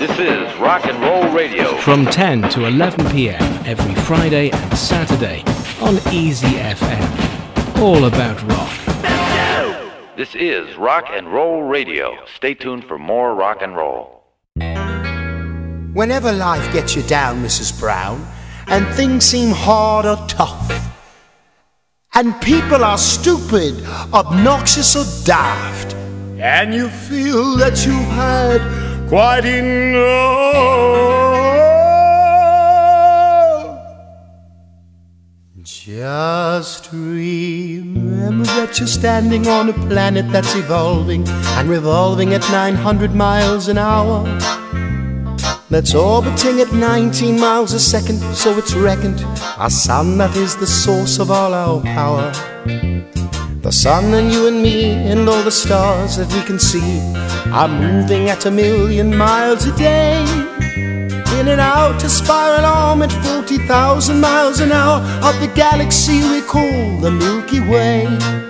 This is Rock and Roll Radio. From 10 to 11 p.m. every Friday and Saturday on Easy FM. All about rock. This is Rock and Roll Radio. Stay tuned for more rock and roll. Whenever life gets you down, Mrs. Brown, and things seem hard or tough, and people are stupid, obnoxious, or daft, and you feel that you've had quite enough. Just remember that you're standing on a planet that's evolving and revolving at 900 miles an hour. That's orbiting at 19 miles a second, so it's reckoned our sun that is the source of all our power. The sun and you and me and all the stars that we can see are moving at a million miles a day. In and out a spiral arm at 40,000 miles an hour of the galaxy we call the Milky Way.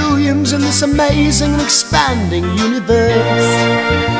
billions in this amazing and expanding universe.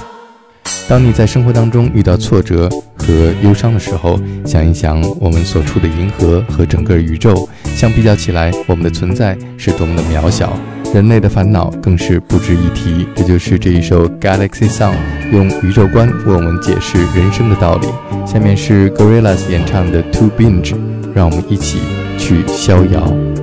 当你在生活当中遇到挫折和忧伤的时候，想一想我们所处的银河和整个宇宙，相比较起来，我们的存在是多么的渺小，人类的烦恼更是不值一提。这就是这一首 Galaxy Song，用宇宙观为我们解释人生的道理。下面是 Gorillaz 演唱的 To Binge，让我们一起去逍遥。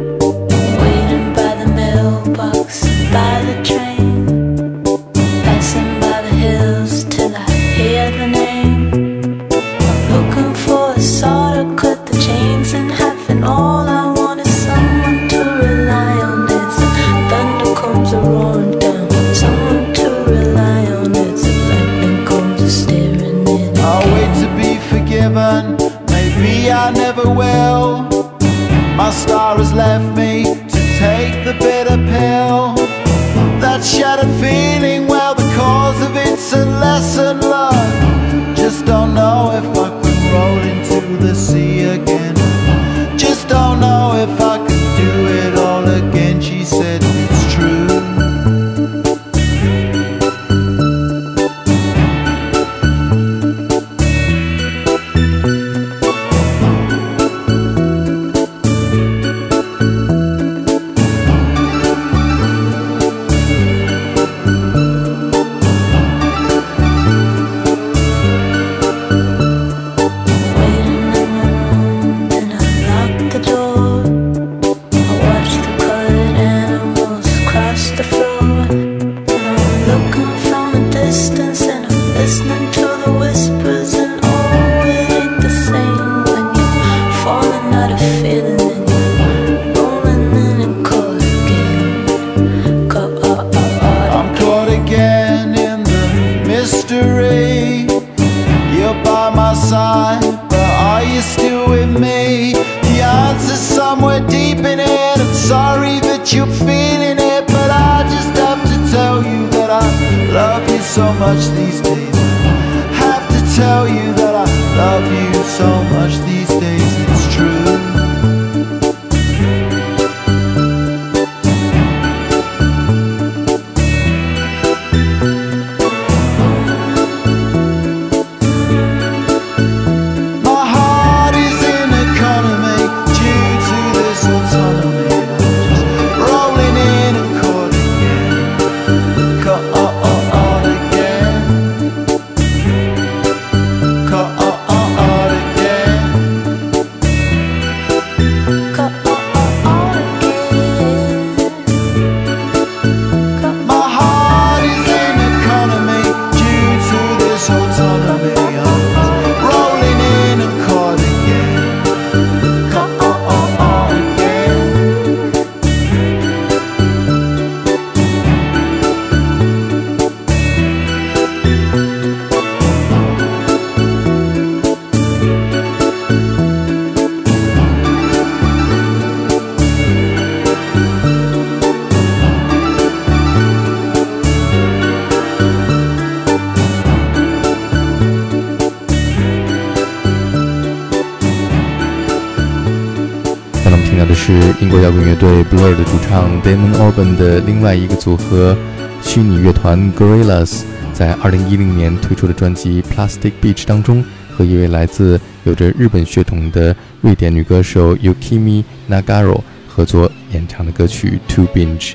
英国摇滚乐队 Blur 的主唱 Damon a l b a n 的另外一个组合虚拟乐团 Gorillaz 在2010年推出的专辑 Plastic Beach 当中，和一位来自有着日本血统的瑞典女歌手 Yukimi Nagaro 合作演唱的歌曲 To Binge。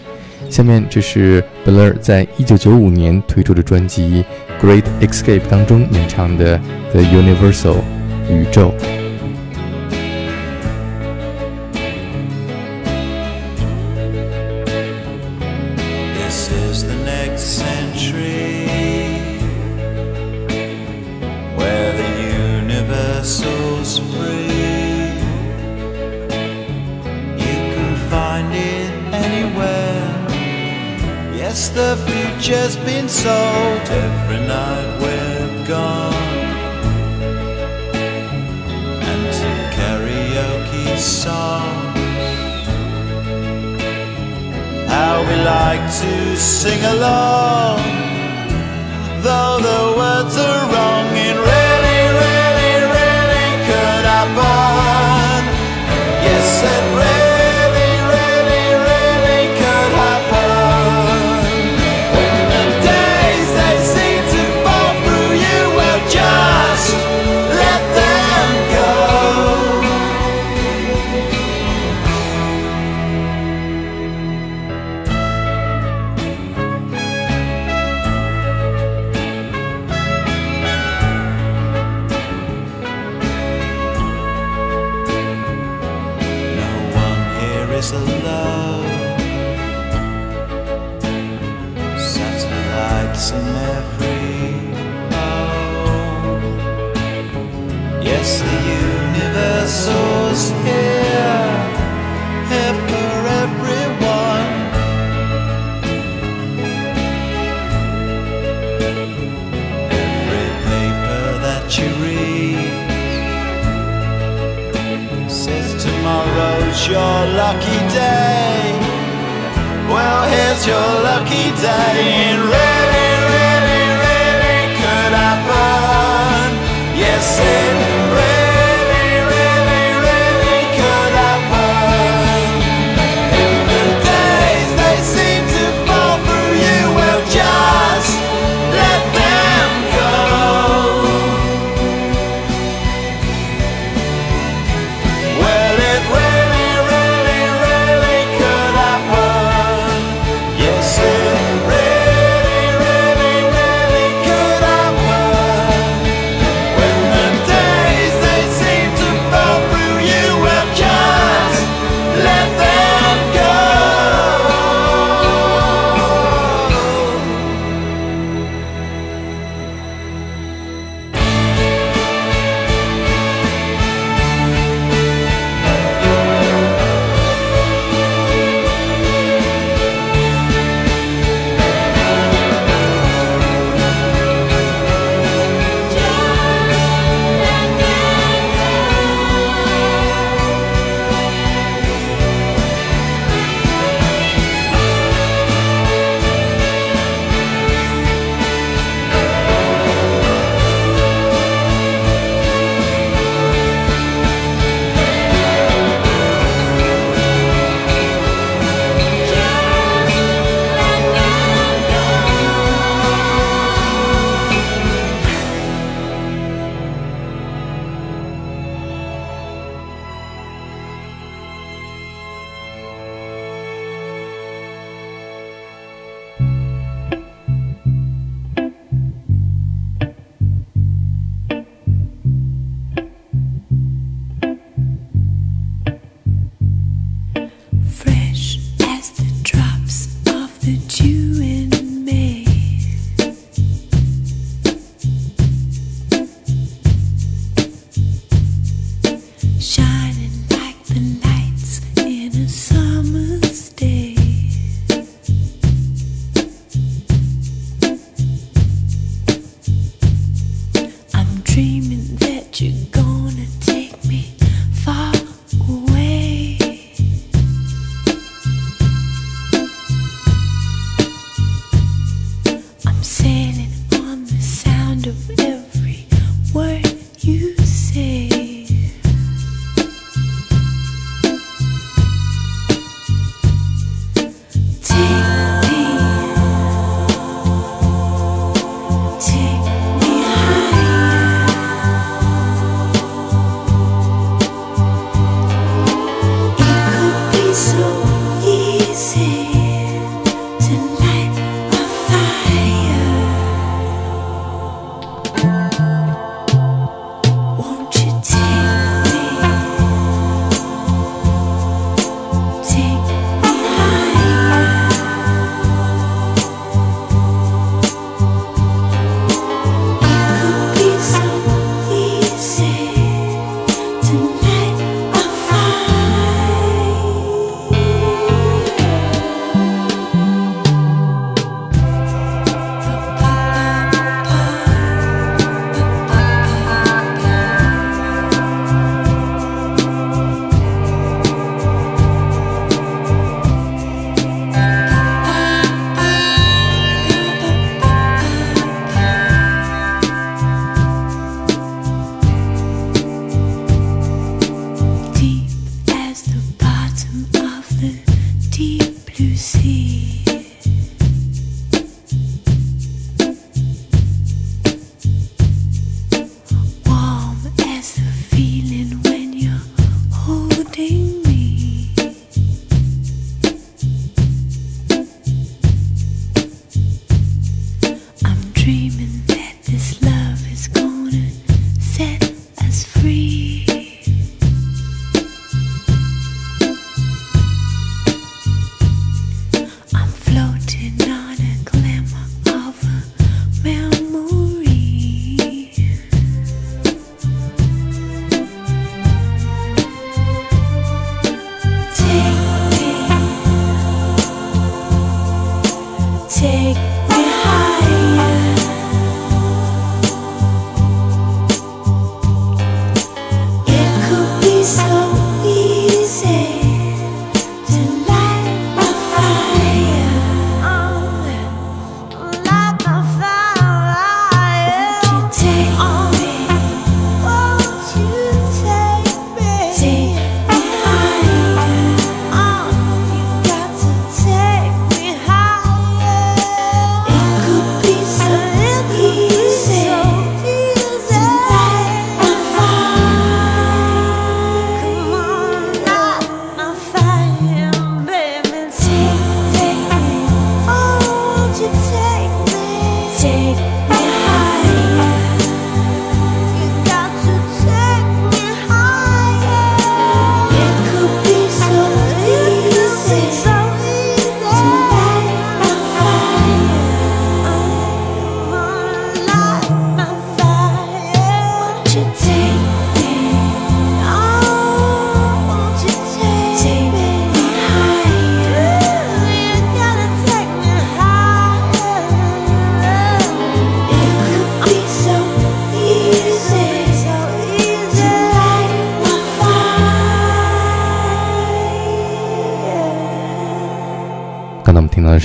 下面这是 Blur 在1995年推出的专辑 Great Escape 当中演唱的 The Universal 宇宙。The future's been sold every night we're gone. And to karaoke songs how we like to sing along. Though the words are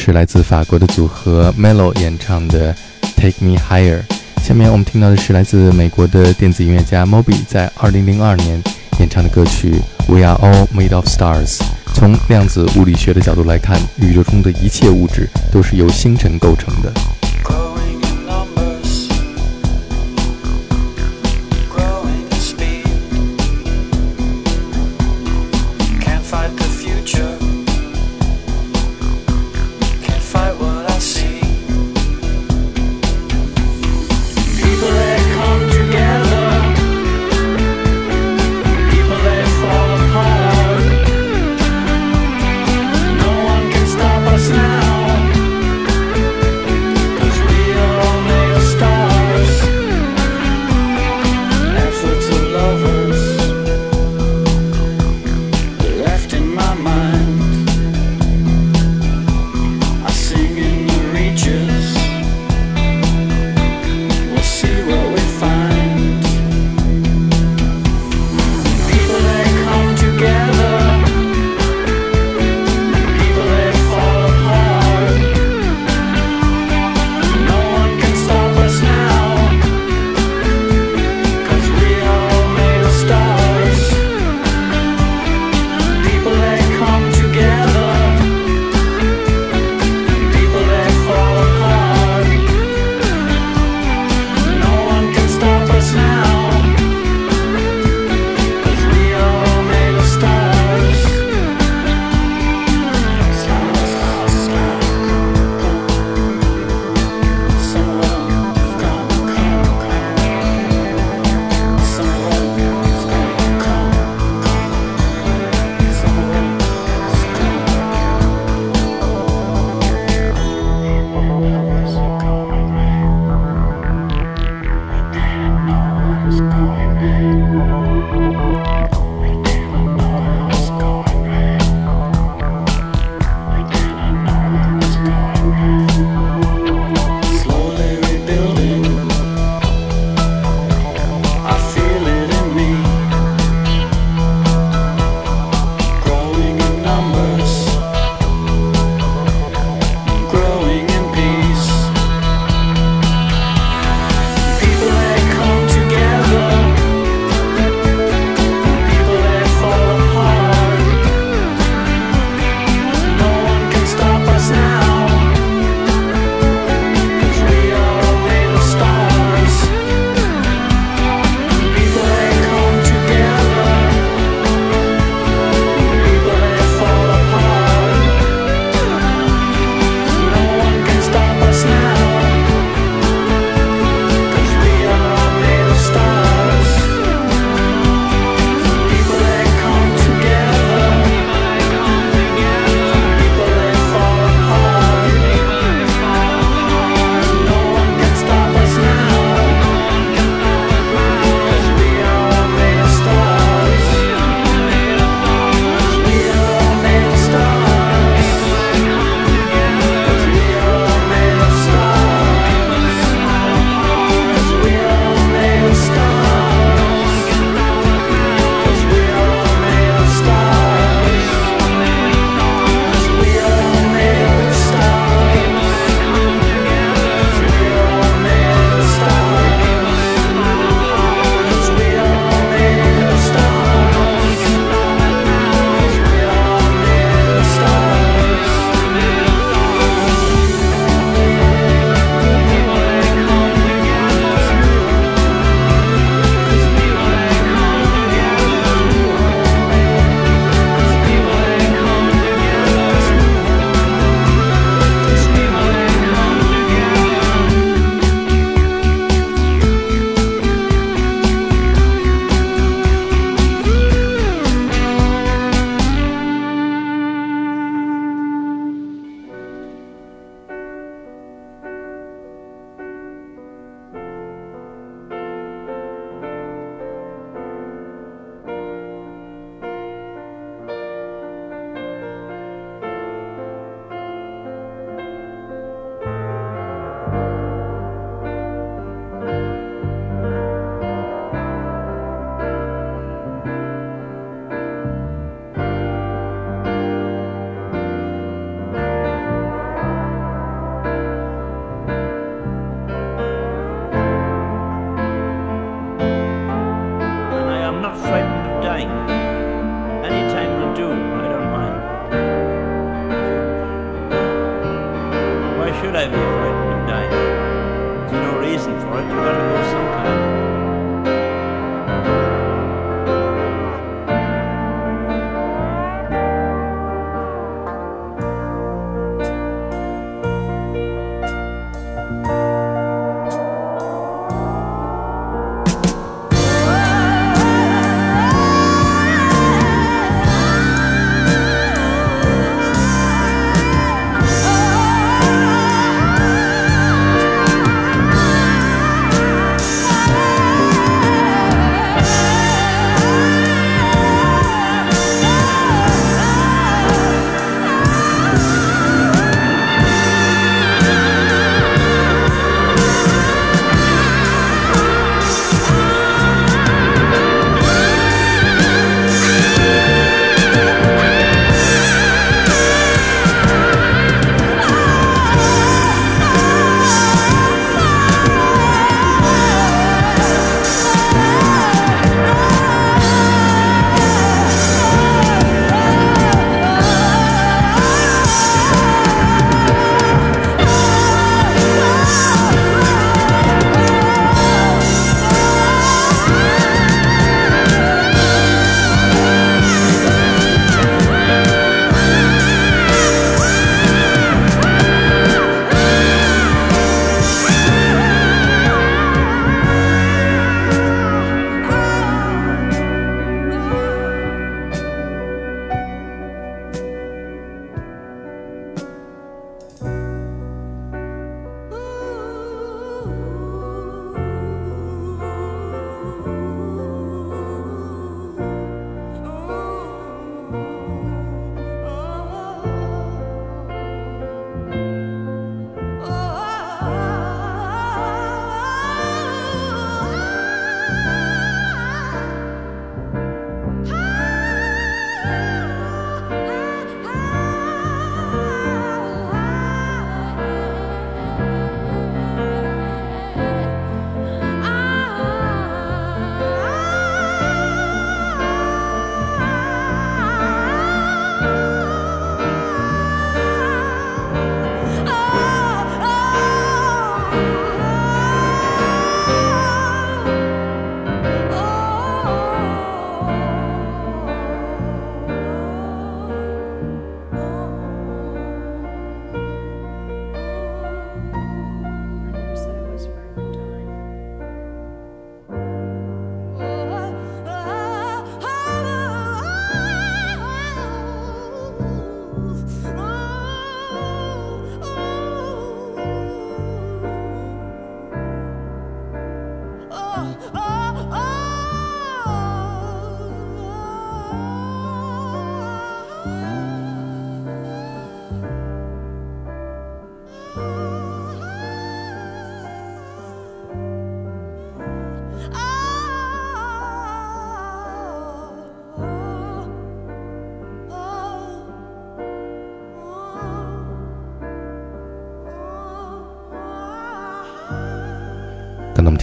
是来自法国的组合 Melo 演唱的《Take Me Higher》。下面我们听到的是来自美国的电子音乐家 Moby 在2002年演唱的歌曲《We Are All Made of Stars》。从量子物理学的角度来看，宇宙中的一切物质都是由星辰构成的。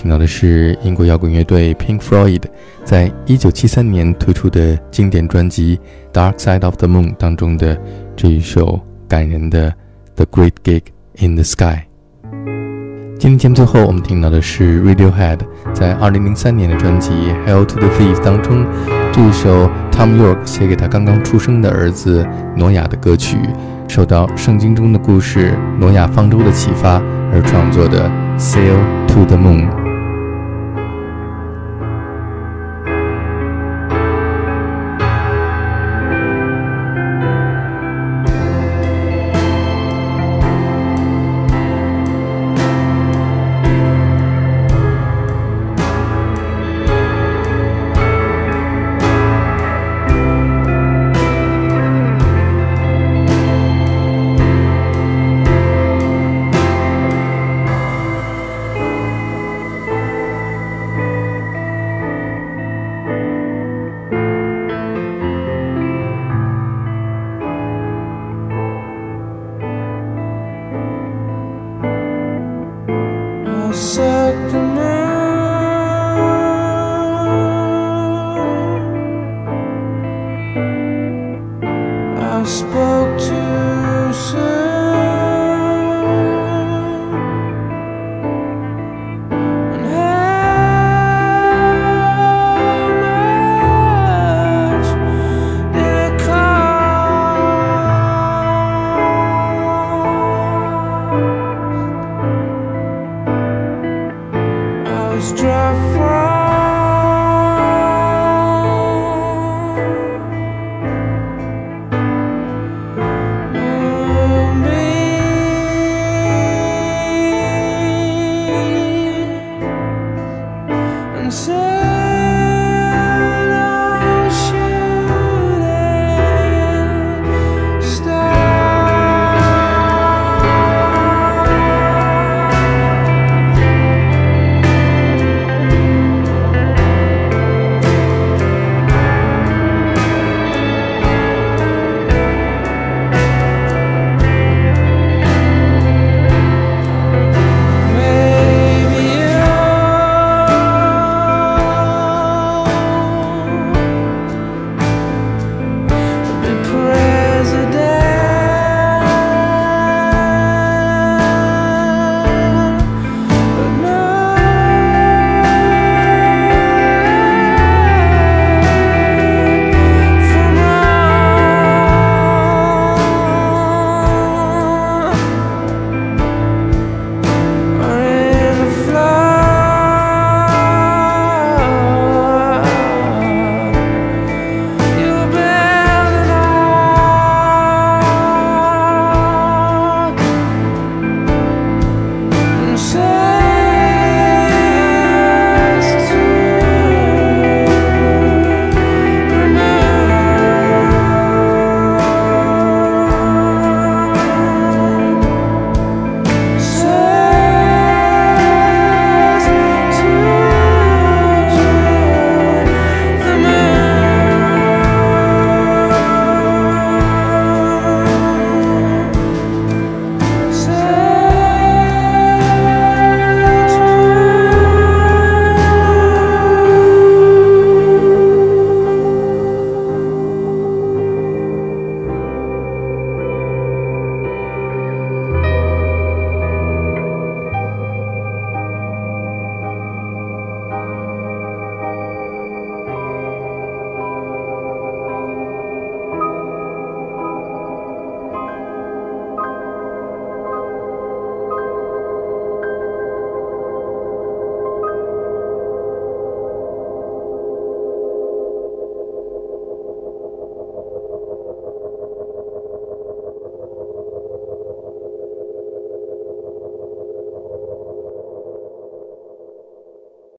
听到的是英国摇滚乐队 Pink Floyd 在一九七三年推出的经典专辑《Dark Side of the Moon》当中的这一首感人的《The Great Gig in the Sky》。今天节目最后我们听到的是 Radiohead 在二零零三年的专辑《Hail to the Thief》当中这一首 Tom York 写给他刚刚出生的儿子挪亚的歌曲，受到圣经中的故事挪亚方舟的启发而创作的《Sail to the Moon》。